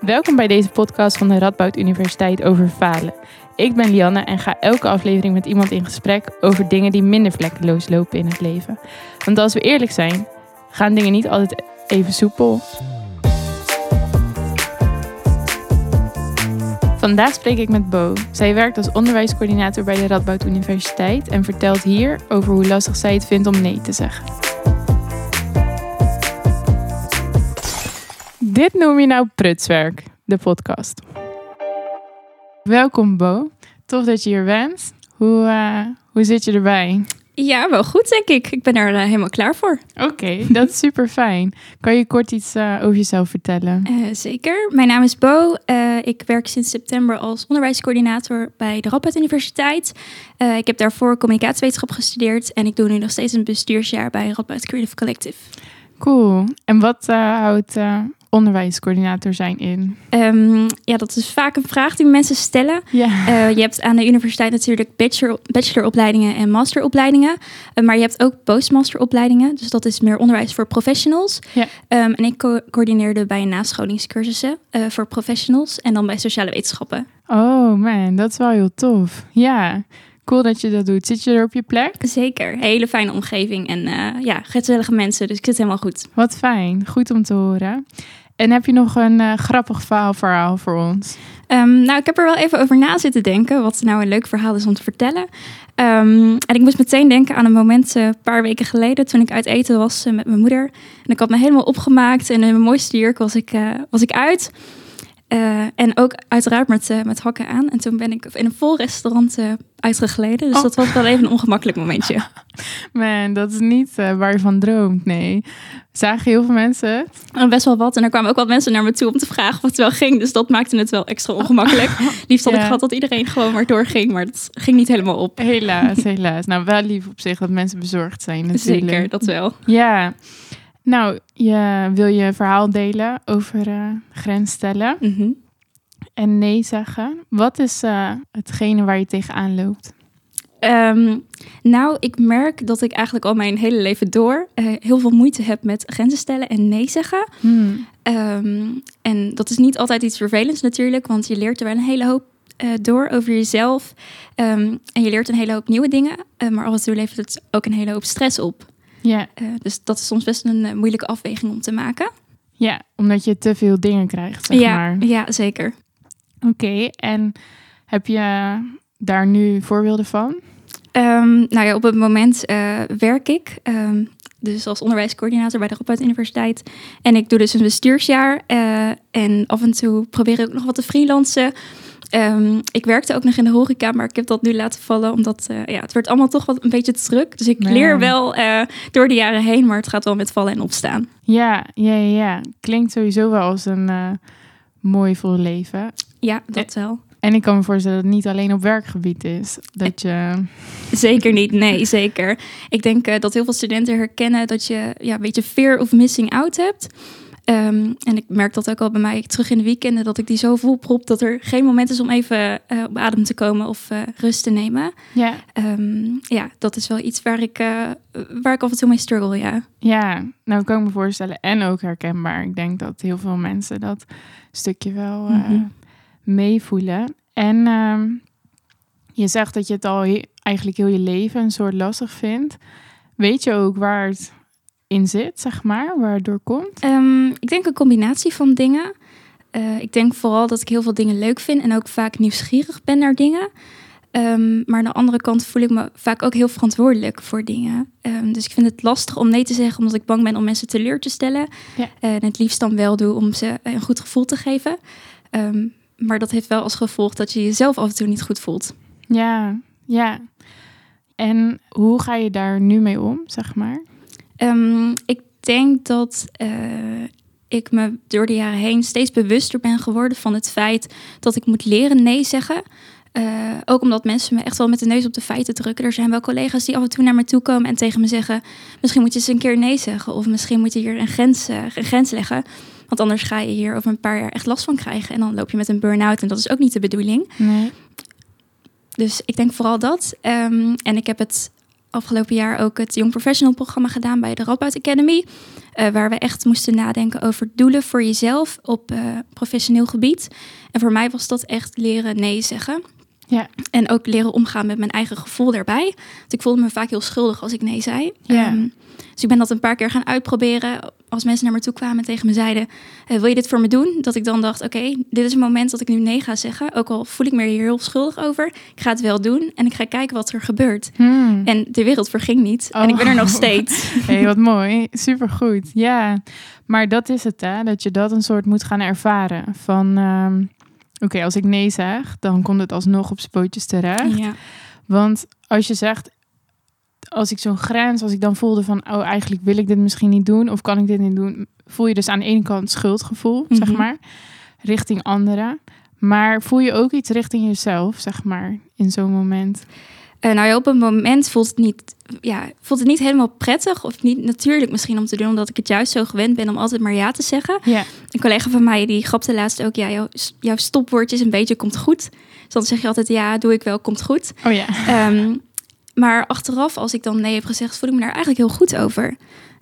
Welkom bij deze podcast van de Radboud Universiteit over falen. Ik ben Lianne en ga elke aflevering met iemand in gesprek over dingen die minder vlekkeloos lopen in het leven. Want als we eerlijk zijn, gaan dingen niet altijd even soepel. Vandaag spreek ik met Bo. Zij werkt als onderwijscoördinator bij de Radboud Universiteit en vertelt hier over hoe lastig zij het vindt om nee te zeggen. Dit noem je nou prutswerk, de podcast. Welkom Bo. Tof dat je hier bent. Hoe, uh, hoe zit je erbij? Ja, wel goed denk ik. Ik ben er uh, helemaal klaar voor. Oké, dat is super fijn. Kan je kort iets uh, over jezelf vertellen? zeker. Mijn naam is Bo. ik werk sinds september als onderwijscoördinator bij de Radboud Universiteit. ik heb daarvoor communicatiewetenschap gestudeerd en ik doe nu nog steeds een bestuursjaar bij Radboud Creative Collective. Cool. En wat houdt onderwijscoördinator zijn in? Um, ja, dat is vaak een vraag die mensen stellen. Ja. Uh, je hebt aan de universiteit natuurlijk bachelor, bacheloropleidingen en masteropleidingen. Uh, maar je hebt ook postmasteropleidingen. Dus dat is meer onderwijs voor professionals. Um, en ik co coördineerde bij nascholingscursussen uh, voor professionals en dan bij sociale wetenschappen. Oh man, dat is wel heel tof. Ja. Cool dat je dat doet. Zit je er op je plek? Zeker. Hele fijne omgeving en uh, ja, gezellige mensen. Dus ik zit helemaal goed. Wat fijn. Goed om te horen. En heb je nog een uh, grappig verhaal, verhaal voor ons? Um, nou, ik heb er wel even over na zitten denken. Wat nou een leuk verhaal is om te vertellen. Um, en ik moest meteen denken aan een moment uh, een paar weken geleden. Toen ik uit eten was uh, met mijn moeder. En ik had me helemaal opgemaakt. En in mijn mooiste jurk was ik, was ik uit. Uh, en ook uiteraard met, uh, met hakken aan. En toen ben ik in een vol restaurant uh, uitgegleden. Dus oh. dat was wel even een ongemakkelijk momentje. Man, dat is niet waar je van droomt, nee. Zagen heel veel mensen Best wel wat. En er kwamen ook wat mensen naar me toe om te vragen of het wel ging. Dus dat maakte het wel extra ongemakkelijk. Liefst had ik gehad dat iedereen gewoon maar doorging. Maar dat ging niet helemaal op. Helaas, helaas. Nou, wel lief op zich dat mensen bezorgd zijn natuurlijk. Zeker, dat wel. Ja. Nou, je wil je verhaal delen over uh, grens stellen mm en nee zeggen. Wat is uh, hetgene waar je tegenaan loopt? Um, nou, ik merk dat ik eigenlijk al mijn hele leven door uh, heel veel moeite heb met grenzen stellen en nee zeggen. Hmm. Um, en dat is niet altijd iets vervelends natuurlijk, want je leert er wel een hele hoop uh, door over jezelf. Um, en je leert een hele hoop nieuwe dingen, uh, maar af en toe levert het ook een hele hoop stress op. Ja. Uh, dus dat is soms best een uh, moeilijke afweging om te maken. Ja, omdat je te veel dingen krijgt, zeg ja, maar. Ja, zeker. Oké, okay, en heb je daar nu voorbeelden van? Um, nou ja, op het moment uh, werk ik. Um, dus als onderwijscoördinator bij de Radboud Universiteit. En ik doe dus een bestuursjaar. en af en toe probeer ik ook nog wat te freelancen. Um, ik werkte ook nog in de horeca, maar ik heb dat nu laten vallen, omdat uh, ja, het werd allemaal toch wat een beetje te druk. Dus ik leer wel uh, door de jaren heen, maar het gaat wel met vallen en opstaan. Ja, ja, ja. Klinkt sowieso wel als een uh, mooi vol leven. Ja, dat wel. En ik kan me voorstellen dat het niet alleen op werkgebied is. Dat je... Zeker niet, nee, zeker. Ik denk dat heel veel studenten herkennen dat je ja, een beetje fear of missing out hebt. Um, en ik merk dat ook al bij mij terug in de weekenden, dat ik die zo volprop dat er geen moment is om even uh, op adem te komen of uh, rust te nemen. Ja. Um, ja, dat is wel iets waar ik, uh, waar ik af en toe mee struggle, ja. Ja, nou kan ik me voorstellen en ook herkenbaar. Ik denk dat heel veel mensen dat stukje wel mm -hmm. meevoelen. En um, je zegt dat je het al eigenlijk heel je leven een soort lastig vindt. Weet je ook waar het in zit, zeg maar, waar het door komt? Um, ik denk een combinatie van dingen. Uh, ik denk vooral dat ik heel veel dingen leuk vind en ook vaak nieuwsgierig ben naar dingen. Um, maar aan de andere kant voel ik me vaak ook heel verantwoordelijk voor dingen. Um, dus ik vind het lastig om nee te zeggen, omdat ik bang ben om mensen teleur te stellen. Ja. En het liefst dan wel doe om ze een goed gevoel te geven. Um, maar dat heeft wel als gevolg dat je jezelf af en toe niet goed voelt. Ja, ja. En hoe ga je daar nu mee om, zeg maar? Um, ik denk dat uh, ik me door de jaren heen steeds bewuster ben geworden van het feit dat ik moet leren nee zeggen. Uh, ook omdat mensen me echt wel met de neus op de feiten drukken. Er zijn wel collega's die af en toe naar me toe komen en tegen me zeggen: Misschien moet je eens een keer nee zeggen. Of misschien moet je hier een grens, uh, een grens leggen. Want anders ga je hier over een paar jaar echt last van krijgen. En dan loop je met een burn-out. En dat is ook niet de bedoeling. Nee. Dus ik denk vooral dat. Um, en ik heb het afgelopen jaar ook het Young Professional programma gedaan bij de Radboud Academy. Uh, waar we echt moesten nadenken over doelen voor jezelf op uh, professioneel gebied. En voor mij was dat echt leren nee zeggen. Ja. En ook leren omgaan met mijn eigen gevoel daarbij. Want ik voelde me vaak heel schuldig als ik nee zei. Ja. Um, dus ik ben dat een paar keer gaan uitproberen. Als mensen naar me toe kwamen en tegen me zeiden: uh, Wil je dit voor me doen? Dat ik dan dacht: Oké, dit is het moment dat ik nu nee ga zeggen. Ook al voel ik me hier heel schuldig over. Ik ga het wel doen en ik ga kijken wat er gebeurt. Hmm. En de wereld verging niet. Oh. En ik ben er nog steeds. hey, wat mooi. Supergoed. Ja, maar dat is het, hè? Dat je dat een soort moet gaan ervaren. Van. Um, Oké, okay, als ik nee zeg, dan komt het alsnog op zijn pootjes terecht. Ja. Want als je zegt, als ik zo'n grens, als ik dan voelde van, oh, eigenlijk wil ik dit misschien niet doen of kan ik dit niet doen, voel je dus aan de ene kant schuldgevoel, Mhm. zeg maar, richting anderen. Maar voel je ook iets richting jezelf, zeg maar, in zo'n moment? Uh, nou ja, op een moment voelt het, niet, ja, voelt het niet helemaal prettig of niet natuurlijk misschien om te doen, omdat ik het juist zo gewend ben om altijd maar ja te zeggen. Een collega van mij die grapte laatst ook, ja, jouw, jouw stopwoordje is een beetje komt goed. Dus dan zeg je altijd ja, doe ik wel, komt goed. Oh ja. Um, maar achteraf, als ik dan nee heb gezegd, voel ik me daar eigenlijk heel goed over.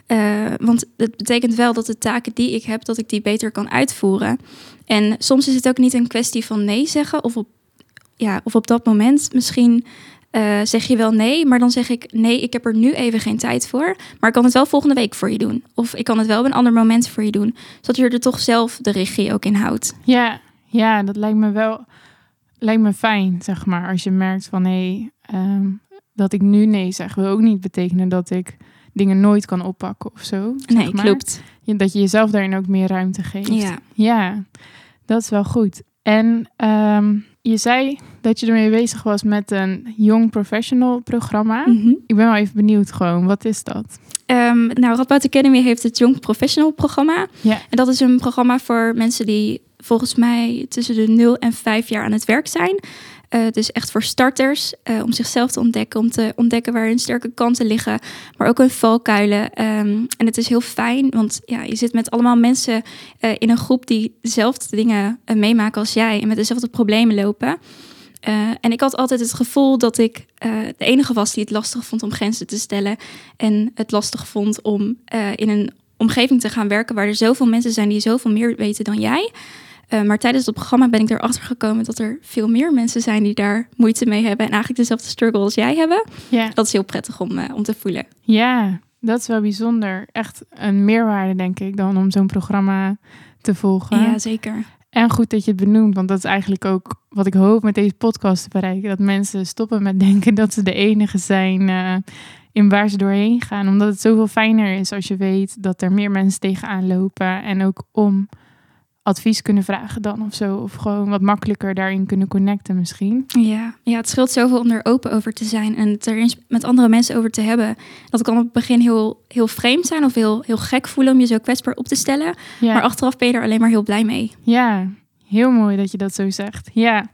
Uh, want het betekent wel dat de taken die ik heb, dat ik die beter kan uitvoeren. En soms is het ook niet een kwestie van nee zeggen of op, ja, of op dat moment misschien uh, zeg je wel nee, maar dan zeg ik nee, ik heb er nu even geen tijd voor. Maar ik kan het wel volgende week voor je doen. Of ik kan het wel op een ander moment voor je doen. Zodat je er toch zelf de regie ook in houdt. Ja, ja dat lijkt me wel lijkt me fijn, zeg maar. Als je merkt van hé, hey, um, dat ik nu nee zeg, wil ook niet betekenen dat ik dingen nooit kan oppakken of zo. Nee, maar. klopt. Dat je jezelf daarin ook meer ruimte geeft. Ja, ja dat is wel goed. En um, je zei dat je ermee bezig was met een Young Professional programma. Mm -hmm. Ik ben wel even benieuwd gewoon, wat is dat? Um, nou, Radboud Academy heeft het Young Professional programma. Ja. En dat is een programma voor mensen die volgens mij tussen de 0 en 5 jaar aan het werk zijn. Uh, dus echt voor starters, uh, om zichzelf te ontdekken, om te ontdekken waar hun sterke kanten liggen, maar ook hun valkuilen. Um, en het is heel fijn, want ja, je zit met allemaal mensen uh, in een groep die dezelfde dingen meemaken als jij en met dezelfde problemen lopen. En ik had altijd het gevoel dat ik de enige was die het lastig vond om grenzen te stellen. En het lastig vond om in een omgeving te gaan werken waar er zoveel mensen zijn die zoveel meer weten dan jij. Uh, maar tijdens het programma ben ik erachter gekomen dat er veel meer mensen zijn die daar moeite mee hebben. En eigenlijk dezelfde struggle als jij hebben. Ja. Dat is heel prettig om, om te voelen. Ja, dat is wel bijzonder. Echt een meerwaarde, denk ik, dan om zo'n programma te volgen. Ja, zeker. En goed dat je het benoemt, want dat is eigenlijk ook wat ik hoop met deze podcast te bereiken. Dat mensen stoppen met denken dat ze de enige zijn uh, in waar ze doorheen gaan. Omdat het zoveel fijner is als je weet dat er meer mensen tegenaan lopen. En ook om advies kunnen vragen dan of zo. Of gewoon wat makkelijker daarin kunnen connecten misschien. Ja, ja het scheelt zoveel om er open over te zijn. En het er eens met andere mensen over te hebben. Dat kan op het begin heel, heel vreemd zijn of heel, heel gek voelen om je zo kwetsbaar op te stellen. Ja. Maar achteraf ben je er alleen maar heel blij mee. Ja, heel mooi dat je dat zo zegt. Ja,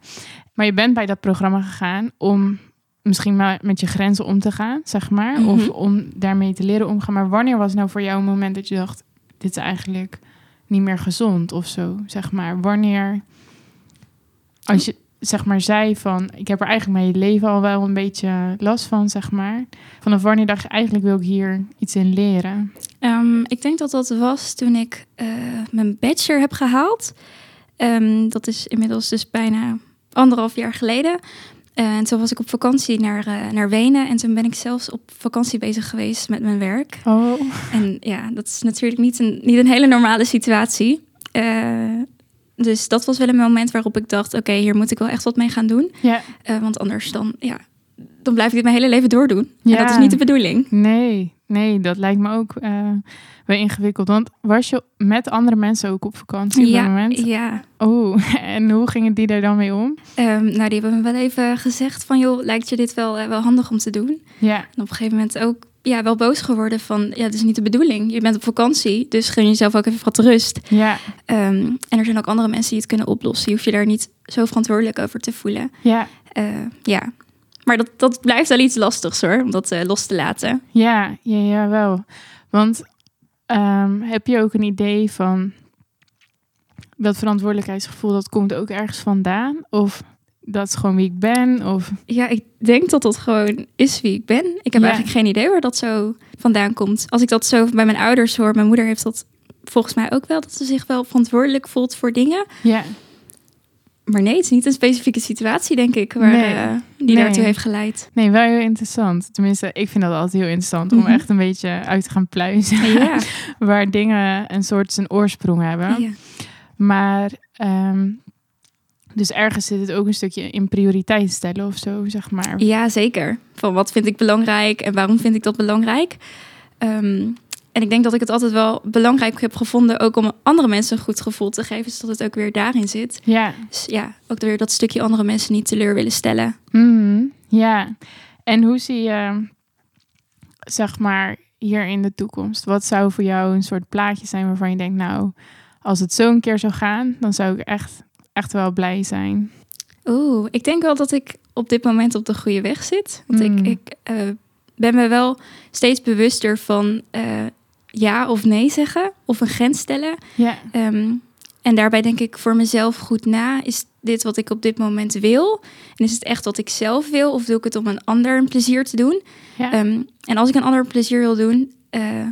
maar je bent bij dat programma gegaan om misschien maar met je grenzen om te gaan, zeg maar. Mhm. Of om daarmee te leren omgaan. Maar wanneer was nou voor jou een moment dat je dacht... dit is eigenlijk niet meer gezond of zo, zeg maar. Wanneer, als je zeg maar zei van... ik heb er eigenlijk mijn leven al wel een beetje last van, zeg maar. Vanaf wanneer dacht je eigenlijk wil ik hier iets in leren? Um, ik denk dat dat was toen ik uh, mijn bachelor heb gehaald. Um, dat is inmiddels dus bijna anderhalf jaar geleden. Uh, en toen was ik op vakantie naar, uh, naar Wenen. En toen ben ik zelfs op vakantie bezig geweest met mijn werk. Oh. En ja, dat is natuurlijk niet een, niet een hele normale situatie. Uh, dus dat was wel een moment waarop ik dacht... oké, okay, hier moet ik wel echt wat mee gaan doen. Ja. want anders dan, ja, dan blijf ik dit mijn hele leven doordoen. Ja. En dat is niet de bedoeling. Nee, nee, dat lijkt me ook wel ingewikkeld. Want was je met andere mensen ook op vakantie op ja, dat moment? Ja. Oh, en hoe gingen die daar dan mee om? Um, nou, die hebben me wel even gezegd van... joh, lijkt je dit wel, uh, wel handig om te doen? Ja. En op een gegeven moment ook ja, wel boos geworden van... ja, dat is niet de bedoeling. Je bent op vakantie, dus gun jezelf ook even wat rust. Ja. Um, en er zijn ook andere mensen die het kunnen oplossen. Je hoeft je daar niet zo verantwoordelijk over te voelen. Ja. Uh, ja. Maar dat, dat blijft wel iets lastigs hoor, om dat uh, los te laten. Ja, ja, ja wel. Want um, heb je ook een idee van dat verantwoordelijkheidsgevoel, dat komt ook ergens vandaan? Of dat is gewoon wie ik ben? Of... Ja, ik denk dat dat gewoon is wie ik ben. Ik heb Ja. eigenlijk geen idee waar dat zo vandaan komt. Als ik dat zo bij mijn ouders hoor, mijn moeder heeft dat volgens mij ook wel, dat ze zich wel verantwoordelijk voelt voor dingen. Ja, Maar nee, het is niet een specifieke situatie, denk ik, waar, Nee. eh, die Nee. daartoe heeft geleid. nee, wel heel interessant. Tenminste, ik vind dat altijd heel interessant om Mhm. echt een beetje uit te gaan pluizen. Ja, waar dingen een soort zijn oorsprong hebben. ja. Maar, ehm, dus ergens zit het ook een stukje in prioriteit stellen of zo, zeg maar. ja, zeker. Van wat vind ik belangrijk en waarom vind ik dat belangrijk? Ehm, en ik denk dat ik het altijd wel belangrijk heb gevonden, ook om andere mensen een goed gevoel te geven, zodat het ook weer daarin zit. Ja, Dus ja, ook weer dat stukje andere mensen niet teleur willen stellen. Mhm, ja. En hoe zie je, zeg maar, hier in de toekomst? Wat zou voor jou een soort plaatje zijn waarvan je denkt, nou, als het zo een keer zou gaan, dan zou ik echt, echt wel blij zijn. Oeh, ik denk wel dat ik op dit moment op de goede weg zit. Want Mm. ik, ik eh, ben me wel steeds bewuster van eh, ja of nee zeggen of een grens stellen. Ja, Ehm, en daarbij denk ik voor mezelf goed na. Is dit wat ik op dit moment wil? En is het echt wat ik zelf wil? Of doe ik het om een ander een plezier te doen? ja, Ehm, en als ik een ander een plezier wil doen, eh,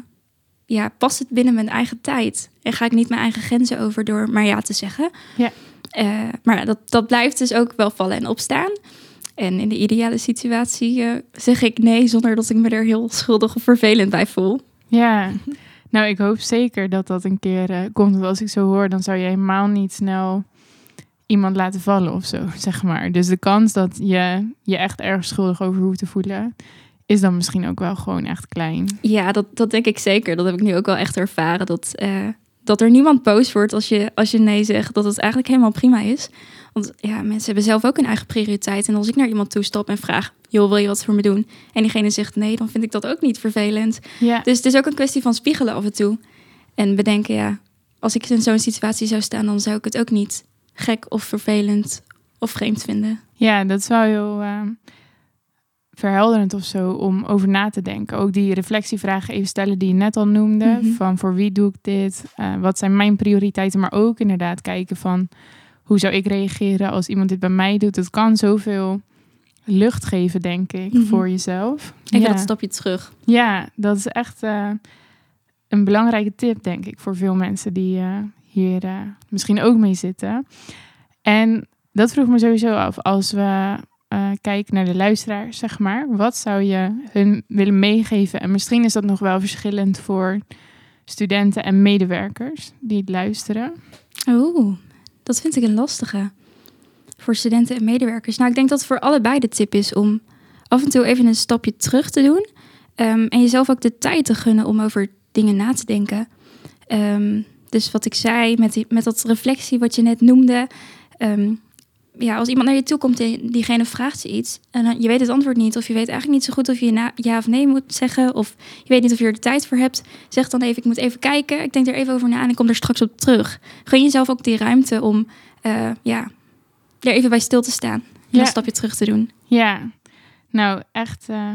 ja, past het binnen mijn eigen tijd? En ga ik niet mijn eigen grenzen over door maar ja te zeggen? Ja. Eh, maar dat, dat blijft dus ook wel vallen en opstaan. En in de ideale situatie eh, zeg ik nee zonder dat ik me er heel schuldig of vervelend bij voel. Ja. Nou, ik hoop zeker dat dat een keer eh, komt. Want als ik zo hoor, dan zou je helemaal niet snel iemand laten vallen of zo, zeg maar. Dus de kans dat je je echt erg schuldig over hoeft te voelen, is dan misschien ook wel gewoon echt klein. Ja, dat, dat denk ik zeker. Dat heb ik nu ook wel echt ervaren. Dat, eh, dat er niemand boos wordt als je, als je nee zegt. Dat het eigenlijk helemaal prima is. Want ja, mensen hebben zelf ook een eigen prioriteit. En als ik naar iemand toe stap en vraag... joh, wil je wat voor me doen? En diegene zegt nee, dan vind ik dat ook niet vervelend. Ja, Dus het is ook een kwestie van spiegelen af en toe. En bedenken, ja, als ik in zo'n situatie zou staan... dan zou ik het ook niet gek of vervelend of vreemd vinden. Ja, dat wel heel eh, verhelderend of zo om over na te denken. Ook die reflectievragen even stellen die je net al noemde. Mhm. Van voor wie doe ik dit? Eh, wat zijn mijn prioriteiten? Maar ook inderdaad kijken van hoe zou ik reageren als iemand dit bij mij doet? Het kan zoveel lucht geven, denk ik, Mhm. voor jezelf. Even ja. dat stapje terug. ja, dat is echt eh, een belangrijke tip, denk ik, voor veel mensen die eh, hier misschien ook mee zitten. En dat vroeg me sowieso af. Als we eh, kijken naar de luisteraars, zeg maar. Wat zou je hun willen meegeven? En misschien is dat nog wel verschillend voor studenten en medewerkers die luisteren. Oeh, dat vind ik een lastige. Voor studenten en medewerkers. Nou, ik denk dat voor allebei de tip is om af en toe even een stapje terug te doen. Ehm, en jezelf ook de tijd te gunnen om over dingen na te denken. Ehm, dus wat ik zei, met, die, met dat reflectie wat je net noemde. ehm, ja, als iemand naar je toe komt en diegene vraagt je iets en je weet het antwoord niet, of je weet eigenlijk niet zo goed of je na, ja of nee moet zeggen, of je weet niet of je er de tijd voor hebt, zeg dan even: Ik moet even kijken, ik denk er even over na en ik kom er straks op terug. Gun jezelf ook die ruimte om eh, ja, er even bij stil te staan en Ja. een stapje terug te doen. Ja, nou echt eh,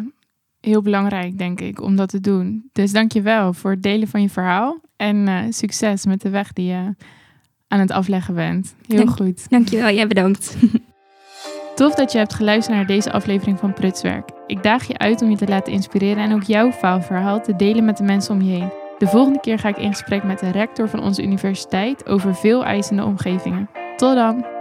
heel belangrijk, denk ik, om dat te doen. Dus dank je wel voor het delen van je verhaal. En eh, succes met de weg die je aan het afleggen bent. Heel Dank- goed. Dankjewel, jij bedankt. Tof dat je hebt geluisterd naar deze aflevering van Prutswerk. Ik daag je uit om je te laten inspireren en ook jouw faalverhaal te delen met de mensen om je heen. De volgende keer ga ik in gesprek met de rector van onze universiteit over veel eisende omgevingen. Tot dan!